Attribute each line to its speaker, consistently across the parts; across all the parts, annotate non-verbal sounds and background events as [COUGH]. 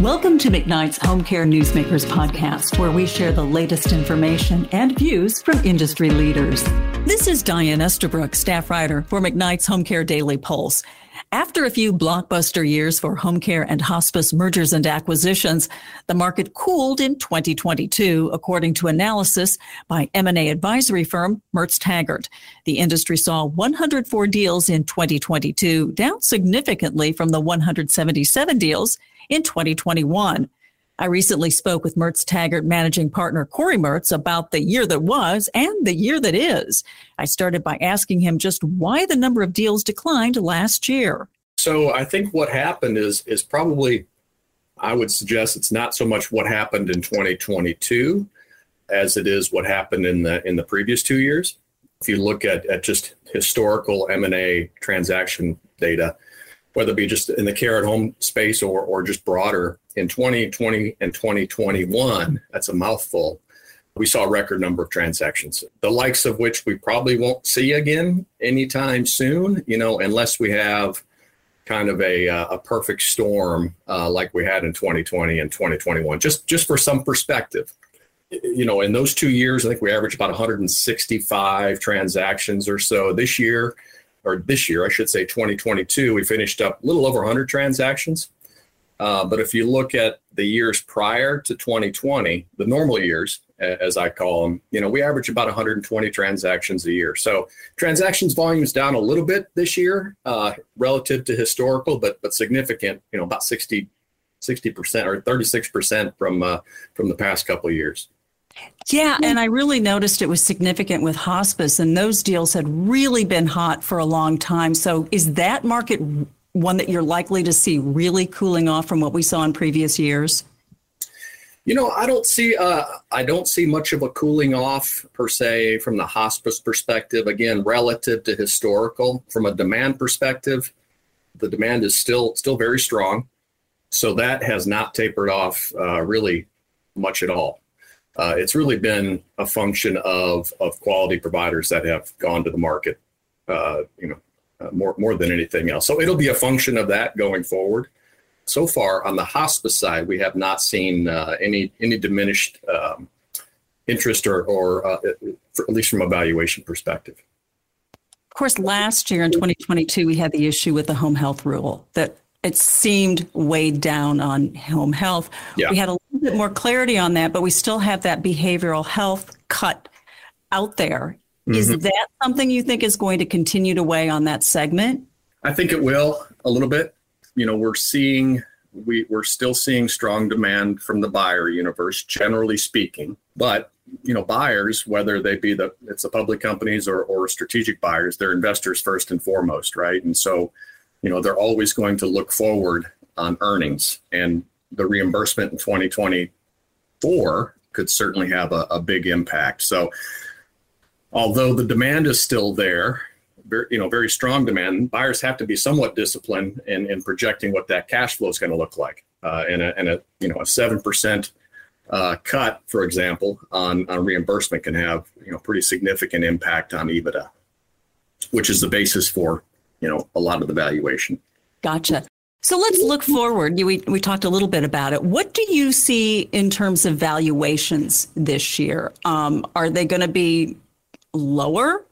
Speaker 1: Welcome to McKnight's Home Care Newsmakers podcast, where we share the latest information and views from industry leaders. This is Diane Eastabrook, staff writer for McKnight's Home Care Daily Pulse. After a few blockbuster years for home care and hospice mergers and acquisitions, the market cooled in 2022, according to analysis by M&A advisory firm Mertz Taggart. The industry saw 104 deals in 2022, down significantly from the 177 deals in 2021. I recently spoke with Mertz Taggart managing partner Corey Mertz about the year that was and the year that is. I started by asking him just why the number of deals declined last year.
Speaker 2: So I think what happened is is probably I would suggest it's not so much what happened in 2022 as it is what happened in the in the previous two years. If you look at, at just historical M&A transaction data, whether it be just in the care at home space or, or just broader. In 2020 and 2021, that's a mouthful. We saw a record number of transactions, the likes of which we probably won't see again anytime soon, you know, unless we have kind of a, uh, a perfect storm uh, like we had in 2020 and 2021. Just just for some perspective, you know, in those two years, I think we averaged about 165 transactions or so. This year, or this year, I should say 2022, we finished up a little over 100 transactions. Uh, but if you look at the years prior to 2020, the normal years, as I call them, you know, we average about 120 transactions a year. So transactions volume is down a little bit this year uh, relative to historical, but but significant. You know, about 60 percent or 36 percent from uh, from the past couple of years.
Speaker 1: Yeah, and I really noticed it was significant with hospice, and those deals had really been hot for a long time. So, is that market one that you're likely to see really cooling off from what we saw in previous years?
Speaker 2: You know, I don't see uh, I don't see much of a cooling off per se from the hospice perspective. Again, relative to historical, from a demand perspective, the demand is still still very strong. So that has not tapered off uh, really much at all. Uh, it's really been a function of of quality providers that have gone to the market, uh, you know, uh, more more than anything else. So it'll be a function of that going forward. So far, on the hospice side, we have not seen uh, any any diminished um, interest or or uh, for, at least from a valuation perspective.
Speaker 1: Of course, last year in 2022, we had the issue with the home health rule that it seemed weighed down on home health. Yeah. We had a little bit more clarity on that, but we still have that behavioral health cut out there. Mm-hmm. Is that something you think is going to continue to weigh on that segment?
Speaker 2: I think it will a little bit. You know, we're seeing we, we're still seeing strong demand from the buyer universe, generally speaking. But you know, buyers, whether they be the it's the public companies or, or strategic buyers, they're investors first and foremost, right? And so you know they're always going to look forward on earnings and the reimbursement in 2024 could certainly have a, a big impact so although the demand is still there very, you know very strong demand buyers have to be somewhat disciplined in, in projecting what that cash flow is going to look like uh, and, a, and a you know a 7% uh, cut for example on, on reimbursement can have you know pretty significant impact on ebitda which is the basis for you know a lot of the valuation.
Speaker 1: Gotcha. So let's look forward. We, we talked a little bit about it. What do you see in terms of valuations this year? Um, are they going to be lower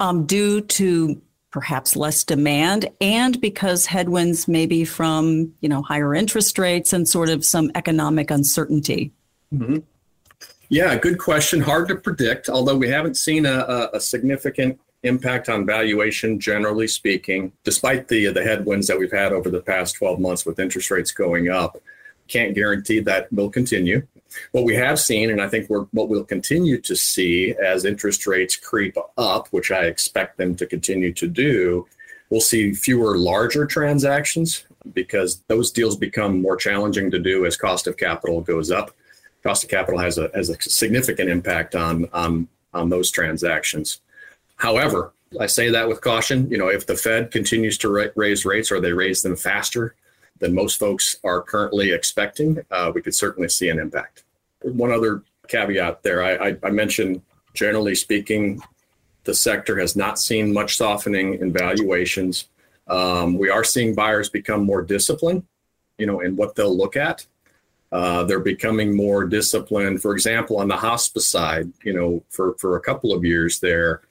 Speaker 1: um, due to perhaps less demand and because headwinds maybe from you know higher interest rates and sort of some economic uncertainty?
Speaker 2: Mm-hmm. Yeah, good question. Hard to predict, although we haven't seen a, a, significant impact on valuation, generally speaking, despite the the headwinds that we've had over the past 12 months with interest rates going up. Can't guarantee that will continue. What we have seen, and I think we're, what we'll continue to see as interest rates creep up, which I expect them to continue to do, we'll see fewer larger transactions because those deals become more challenging to do as cost of capital goes up. Cost of capital has a has a significant impact on on on those transactions. However, I say that with caution. You know, if the Fed continues to ra- raise rates or they raise them faster than most folks are currently expecting, uh, we could certainly see an impact. One other caveat there I, I, I mentioned, generally speaking, the sector has not seen much softening in valuations. Um, we are seeing buyers become more disciplined, you know, in what they'll look at. Uh, they're becoming more disciplined. For example, on the hospice side, you know, for, for a couple of years there,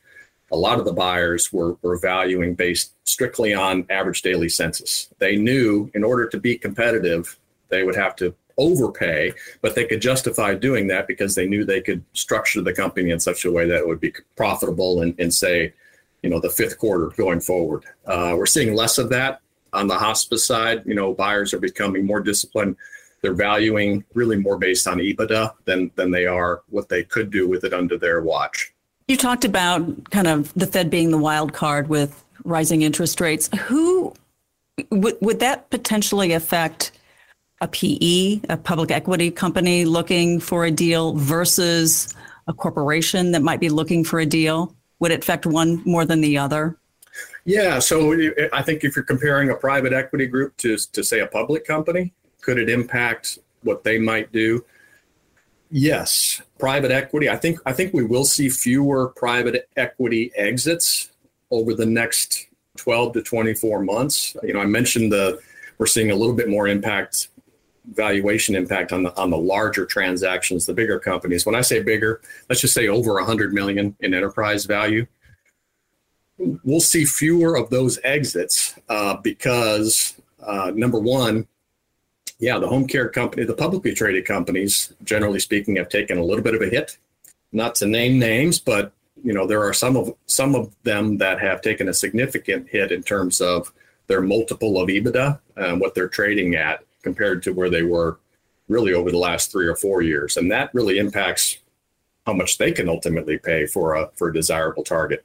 Speaker 2: a lot of the buyers were, were valuing based strictly on average daily census. They knew in order to be competitive, they would have to overpay, but they could justify doing that because they knew they could structure the company in such a way that it would be profitable in, in say, you know, the fifth quarter going forward. Uh, we're seeing less of that on the hospice side. You know, buyers are becoming more disciplined. They're valuing really more based on EBITDA than than they are what they could do with it under their watch.
Speaker 1: You talked about kind of the Fed being the wild card with rising interest rates. Who would would that potentially affect a PE, a public equity company looking for a deal versus a corporation that might be looking for a deal? Would it affect one more than the other?
Speaker 2: Yeah, so I think if you're comparing a private equity group to, to say a public company, could it impact what they might do? Yes, private equity. I think I think we will see fewer private equity exits over the next 12 to 24 months. You know, I mentioned the we're seeing a little bit more impact valuation impact on the on the larger transactions, the bigger companies. When I say bigger, let's just say over 100 million in enterprise value. We'll see fewer of those exits uh, because uh, number one, yeah, the home care company, the publicly traded companies, generally speaking, have taken a little bit of a hit. Not to name names, but you know there are some of some of them that have taken a significant hit in terms of their multiple of EBITDA and what they're trading at compared to where they were really over the last three or four years, and that really impacts how much they can ultimately pay for a for a desirable target,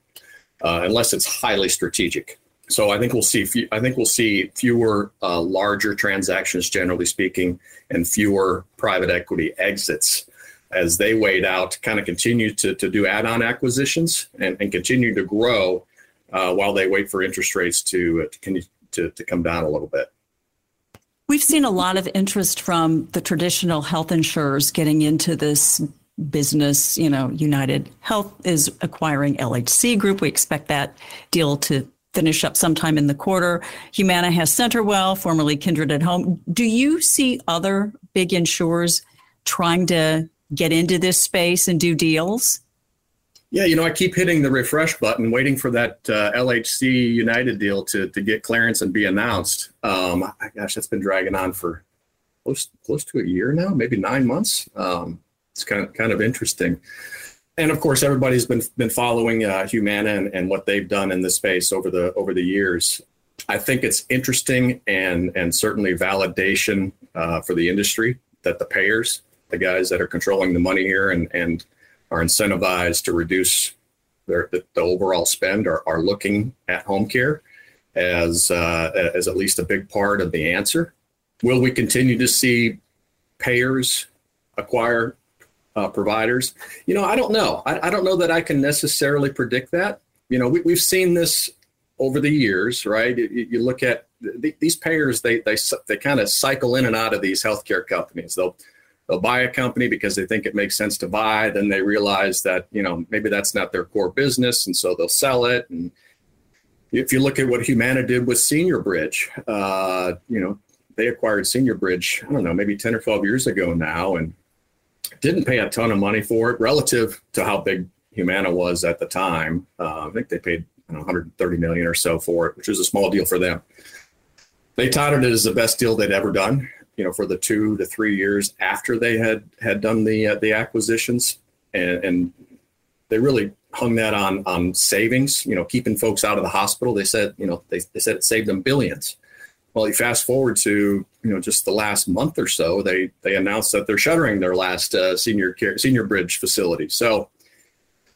Speaker 2: uh, unless it's highly strategic. So I think we'll see. I think we'll see fewer uh, larger transactions, generally speaking, and fewer private equity exits as they wait out, kind of continue to, to do add-on acquisitions and, and continue to grow uh, while they wait for interest rates to to, to to come down a little bit.
Speaker 1: We've seen a lot of interest from the traditional health insurers getting into this business. You know, United Health is acquiring LHC Group. We expect that deal to finish up sometime in the quarter. Humana has CenterWell, formerly Kindred at Home. Do you see other big insurers trying to get into this space and do deals?
Speaker 2: Yeah, you know, I keep hitting the refresh button, waiting for that uh, LHC United deal to to get clearance and be announced. Um, gosh, that's been dragging on for close close to a year now, maybe nine months. Um, it's kind of kind of interesting. And of course, everybody's been been following uh, Humana and, and what they've done in this space over the over the years. I think it's interesting and and certainly validation uh, for the industry that the payers, the guys that are controlling the money here and and are incentivized to reduce their the, the overall spend are, are looking at home care as uh, as at least a big part of the answer. Will we continue to see payers acquire uh, providers? You know, I don't know. I, I, don't know that I can necessarily predict that. You know, we, we've seen this over the years, right? You, you look at th- these payers; they they they kind of cycle in and out of these healthcare companies. They'll they'll buy a company because they think it makes sense to buy. Then they realize that you know maybe that's not their core business, and so they'll sell it. And if you look at what Humana did with Senior Bridge, uh, you know they acquired Senior Bridge. I don't know, maybe ten or twelve years ago now, and didn't pay a ton of money for it relative to how big Humana was at the time. Uh, I think they paid know, 130 million or so for it, which was a small deal for them. They touted it as the best deal they'd ever done you know, for the two to three years after they had had done the uh, the acquisitions, and, and they really hung that on on savings. You know, keeping folks out of the hospital. They said, you know, they, they said it saved them billions. Well, you fast forward to you know just the last month or so, they they announced that they're shuttering their last uh, senior care senior bridge facility. So,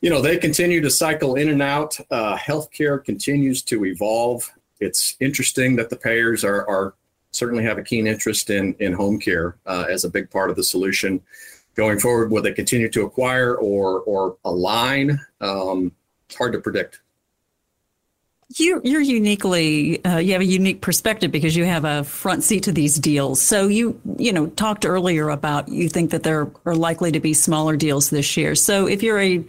Speaker 2: you know, they continue to cycle in and out. Uh, healthcare continues to evolve. It's interesting that the payers are are certainly have a keen interest in in home care uh, as a big part of the solution going forward. Will they continue to acquire or or align? Um, it's hard to predict.
Speaker 1: You, you're uniquely, uh, you have a unique perspective because you have a front seat to these deals. So you, you know, talked earlier about you think that there are likely to be smaller deals this year. So if you're a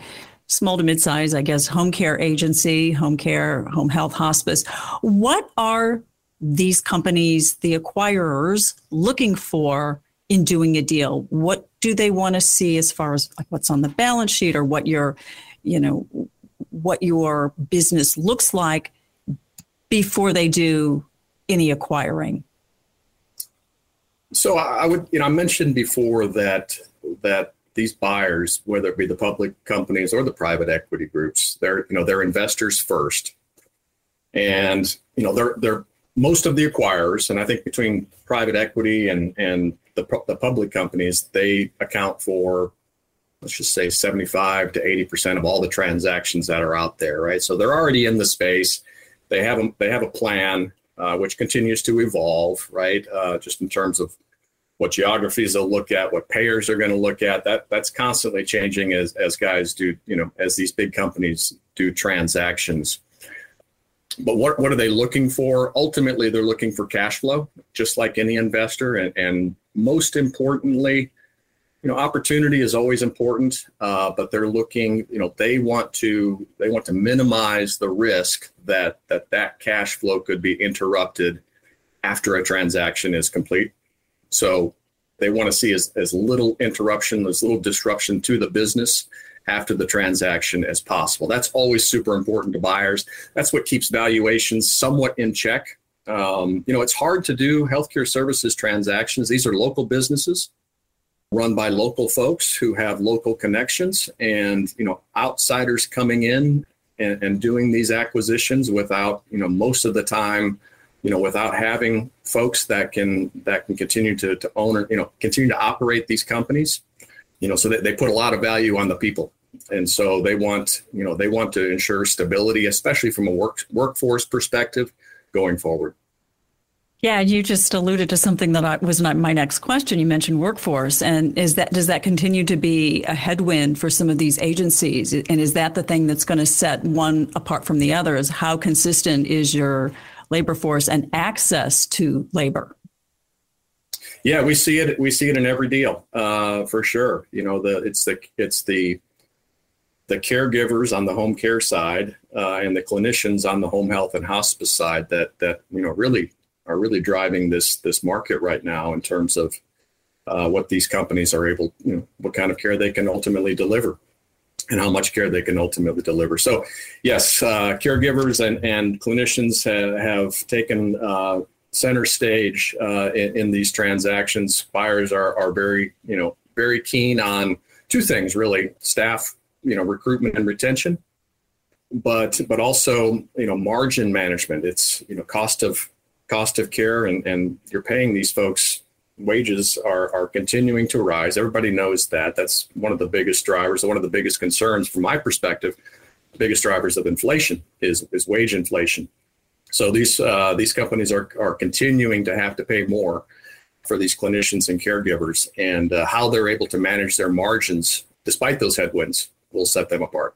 Speaker 1: small to mid-size, I guess, home care agency, home care, home health, hospice, what are these companies, the acquirers, looking for in doing a deal? What do they want to see as far as like what's on the balance sheet or what your, you know, what your business looks like before they do any acquiring?
Speaker 2: So I would, you know, I mentioned before that that these buyers, whether it be the public companies or the private equity groups, they're you know they're investors first, and you know they're they're most of the acquirers, and I think between private equity and and the the public companies, they account for let's just say 75 to 80 percent of all the transactions that are out there, right? So they're already in the space. They have a, they have a plan uh, which continues to evolve, right? Uh, just in terms of what geographies they'll look at, what payers are going to look at. That that's constantly changing as as guys do, you know, as these big companies do transactions. But what what are they looking for? Ultimately, they're looking for cash flow, just like any investor, and and most importantly, you know, opportunity is always important, uh, but they're looking, you know, they want to they want to minimize the risk that that that cash flow could be interrupted after a transaction is complete so they want to see as, as little interruption, as little disruption to the business after the transaction as possible. That's always super important to buyers. That's what keeps valuations somewhat in check. Um, you know, it's hard to do healthcare services transactions. These are local businesses run by local folks who have local connections and, you know, outsiders coming in and, and doing these acquisitions without, you know, most of the time you know, without having folks that can that can continue to to own or you know continue to operate these companies, you know, so that they put a lot of value on the people, and so they want you know they want to ensure stability, especially from a work workforce perspective, going forward.
Speaker 1: Yeah, you just alluded to something that I, was not my next question. You mentioned workforce, and is that does that continue to be a headwind for some of these agencies? And is that the thing that's going to set one apart from the other? Is how consistent is your labor force and access to labor.
Speaker 2: Yeah, we see it. We see it in every deal, uh, for sure. You know, the it's the it's the the caregivers on the home care side uh, and the clinicians on the home health and hospice side that that you know really are really driving this this market right now in terms of uh, what these companies are able, you know, what kind of care they can ultimately deliver and how much care they can ultimately deliver. So, yes, uh, caregivers and, and clinicians have, have taken uh, center stage uh, in, in, these transactions. Buyers are, are very, you know, very keen on two things really: staff, you know, recruitment and retention, but but also you know margin management. It's you know cost of cost of care, and and you're paying these folks wages are, are continuing to rise. Everybody knows that. That's one of the biggest drivers, one of the biggest concerns from my perspective. Biggest drivers of inflation is, is wage inflation. So these uh, these companies are, are continuing to have to pay more for these clinicians and caregivers, and uh, how they're able to manage their margins despite those headwinds will set them apart.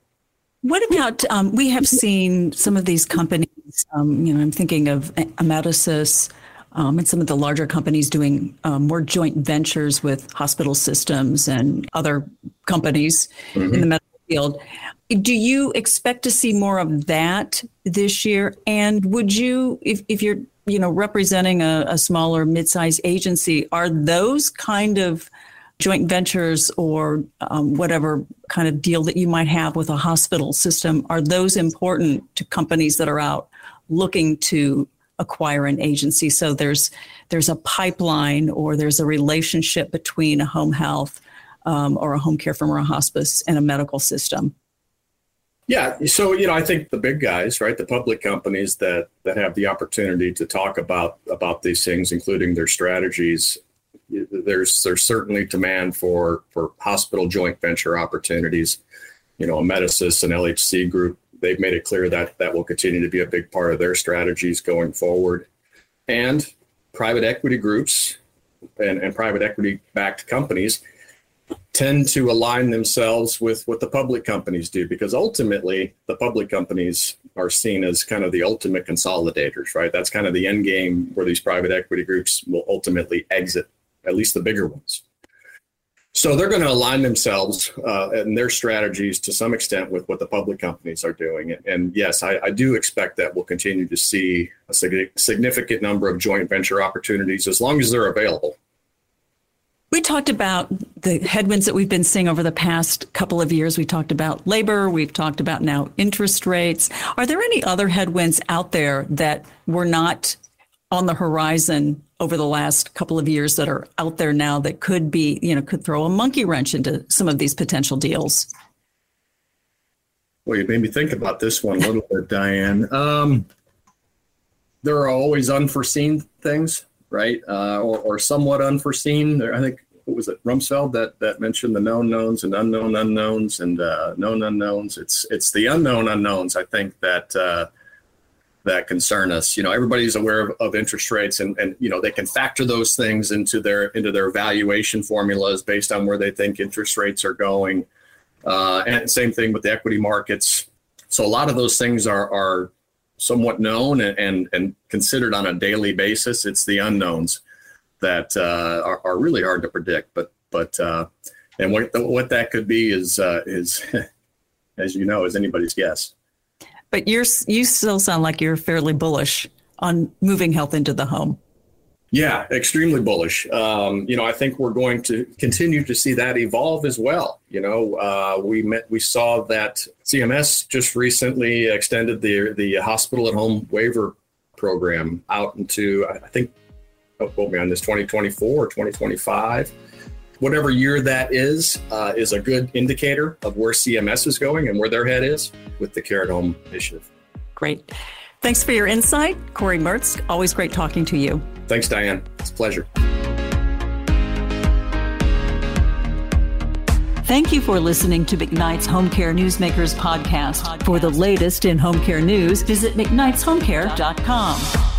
Speaker 1: What about um, we have seen some of these companies? Um, you know, I'm thinking of Amedisys, um, and some of the larger companies doing um, more joint ventures with hospital systems and other companies mm-hmm. in the medical field. Do you expect to see more of that this year? And would you, if, if you're you know representing a, a smaller mid-sized agency, are those kind of joint ventures or um, whatever kind of deal that you might have with a hospital system are those important to companies that are out looking to acquire an agency. So there's there's a pipeline or there's a relationship between a home health um, or a home care firm or a hospice and a medical system.
Speaker 2: Yeah, so you know, I think the big guys, right, the public companies that that have the opportunity to talk about about these things, including their strategies, there's there's certainly demand for for hospital joint venture opportunities. You know, Amedisys and LHC Group they've made it clear that that will continue to be a big part of their strategies going forward. And private equity groups and, and private equity backed companies tend to align themselves with what the public companies do because ultimately the public companies are seen as kind of the ultimate consolidators, right? That's kind of the end game where these private equity groups will ultimately exit, at least the bigger ones. So they're going to align themselves uh, and their strategies to some extent with what the public companies are doing. And yes, I, I do expect that we'll continue to see a significant number of joint venture opportunities as long as they're available.
Speaker 1: We talked about the headwinds that we've been seeing over the past couple of years. We talked about labor. We've talked about now interest rates. Are there any other headwinds out there that were not on the horizon over the last couple of years that are out there now that could be, you know, could throw a monkey wrench into some of these potential deals?
Speaker 2: Well, you made me think about this one a little bit, Diane. Um, there are always unforeseen things, right? Uh, or, or somewhat unforeseen. I think what was it Rumsfeld that that mentioned the known knowns and unknown unknowns and uh, known unknowns. It's it's the unknown unknowns. I think that uh, that concern us. You know, everybody's aware of, of, interest rates, and and you know they can factor those things into their into their valuation formulas based on where they think interest rates are going. Uh, and same thing with the equity markets. So a lot of those things are are somewhat known and, and, and considered on a daily basis. It's the unknowns that uh, are, are, really hard to predict. But but uh, and what what that could be is uh, is [LAUGHS] as you know is anybody's guess.
Speaker 1: But you're you still sound like you're fairly bullish on moving health into the home.
Speaker 2: Yeah, extremely bullish. Um, you know, I think we're going to continue to see that evolve as well. You know, uh, we met, we saw that CMS just recently extended the the hospital at home waiver program out into I think don't quote me on this 2024 or 2025 whatever year that is uh, is a good indicator of where cms is going and where their head is with the care at home initiative.
Speaker 1: Great. Thanks for your insight. Corey mertz always great talking to you.
Speaker 2: Thanks diane. It's a pleasure.
Speaker 1: Thank you for listening to McKnight's Home Care Newsmakers podcast. For the latest in home care news, visit McKnight'shomecare.com.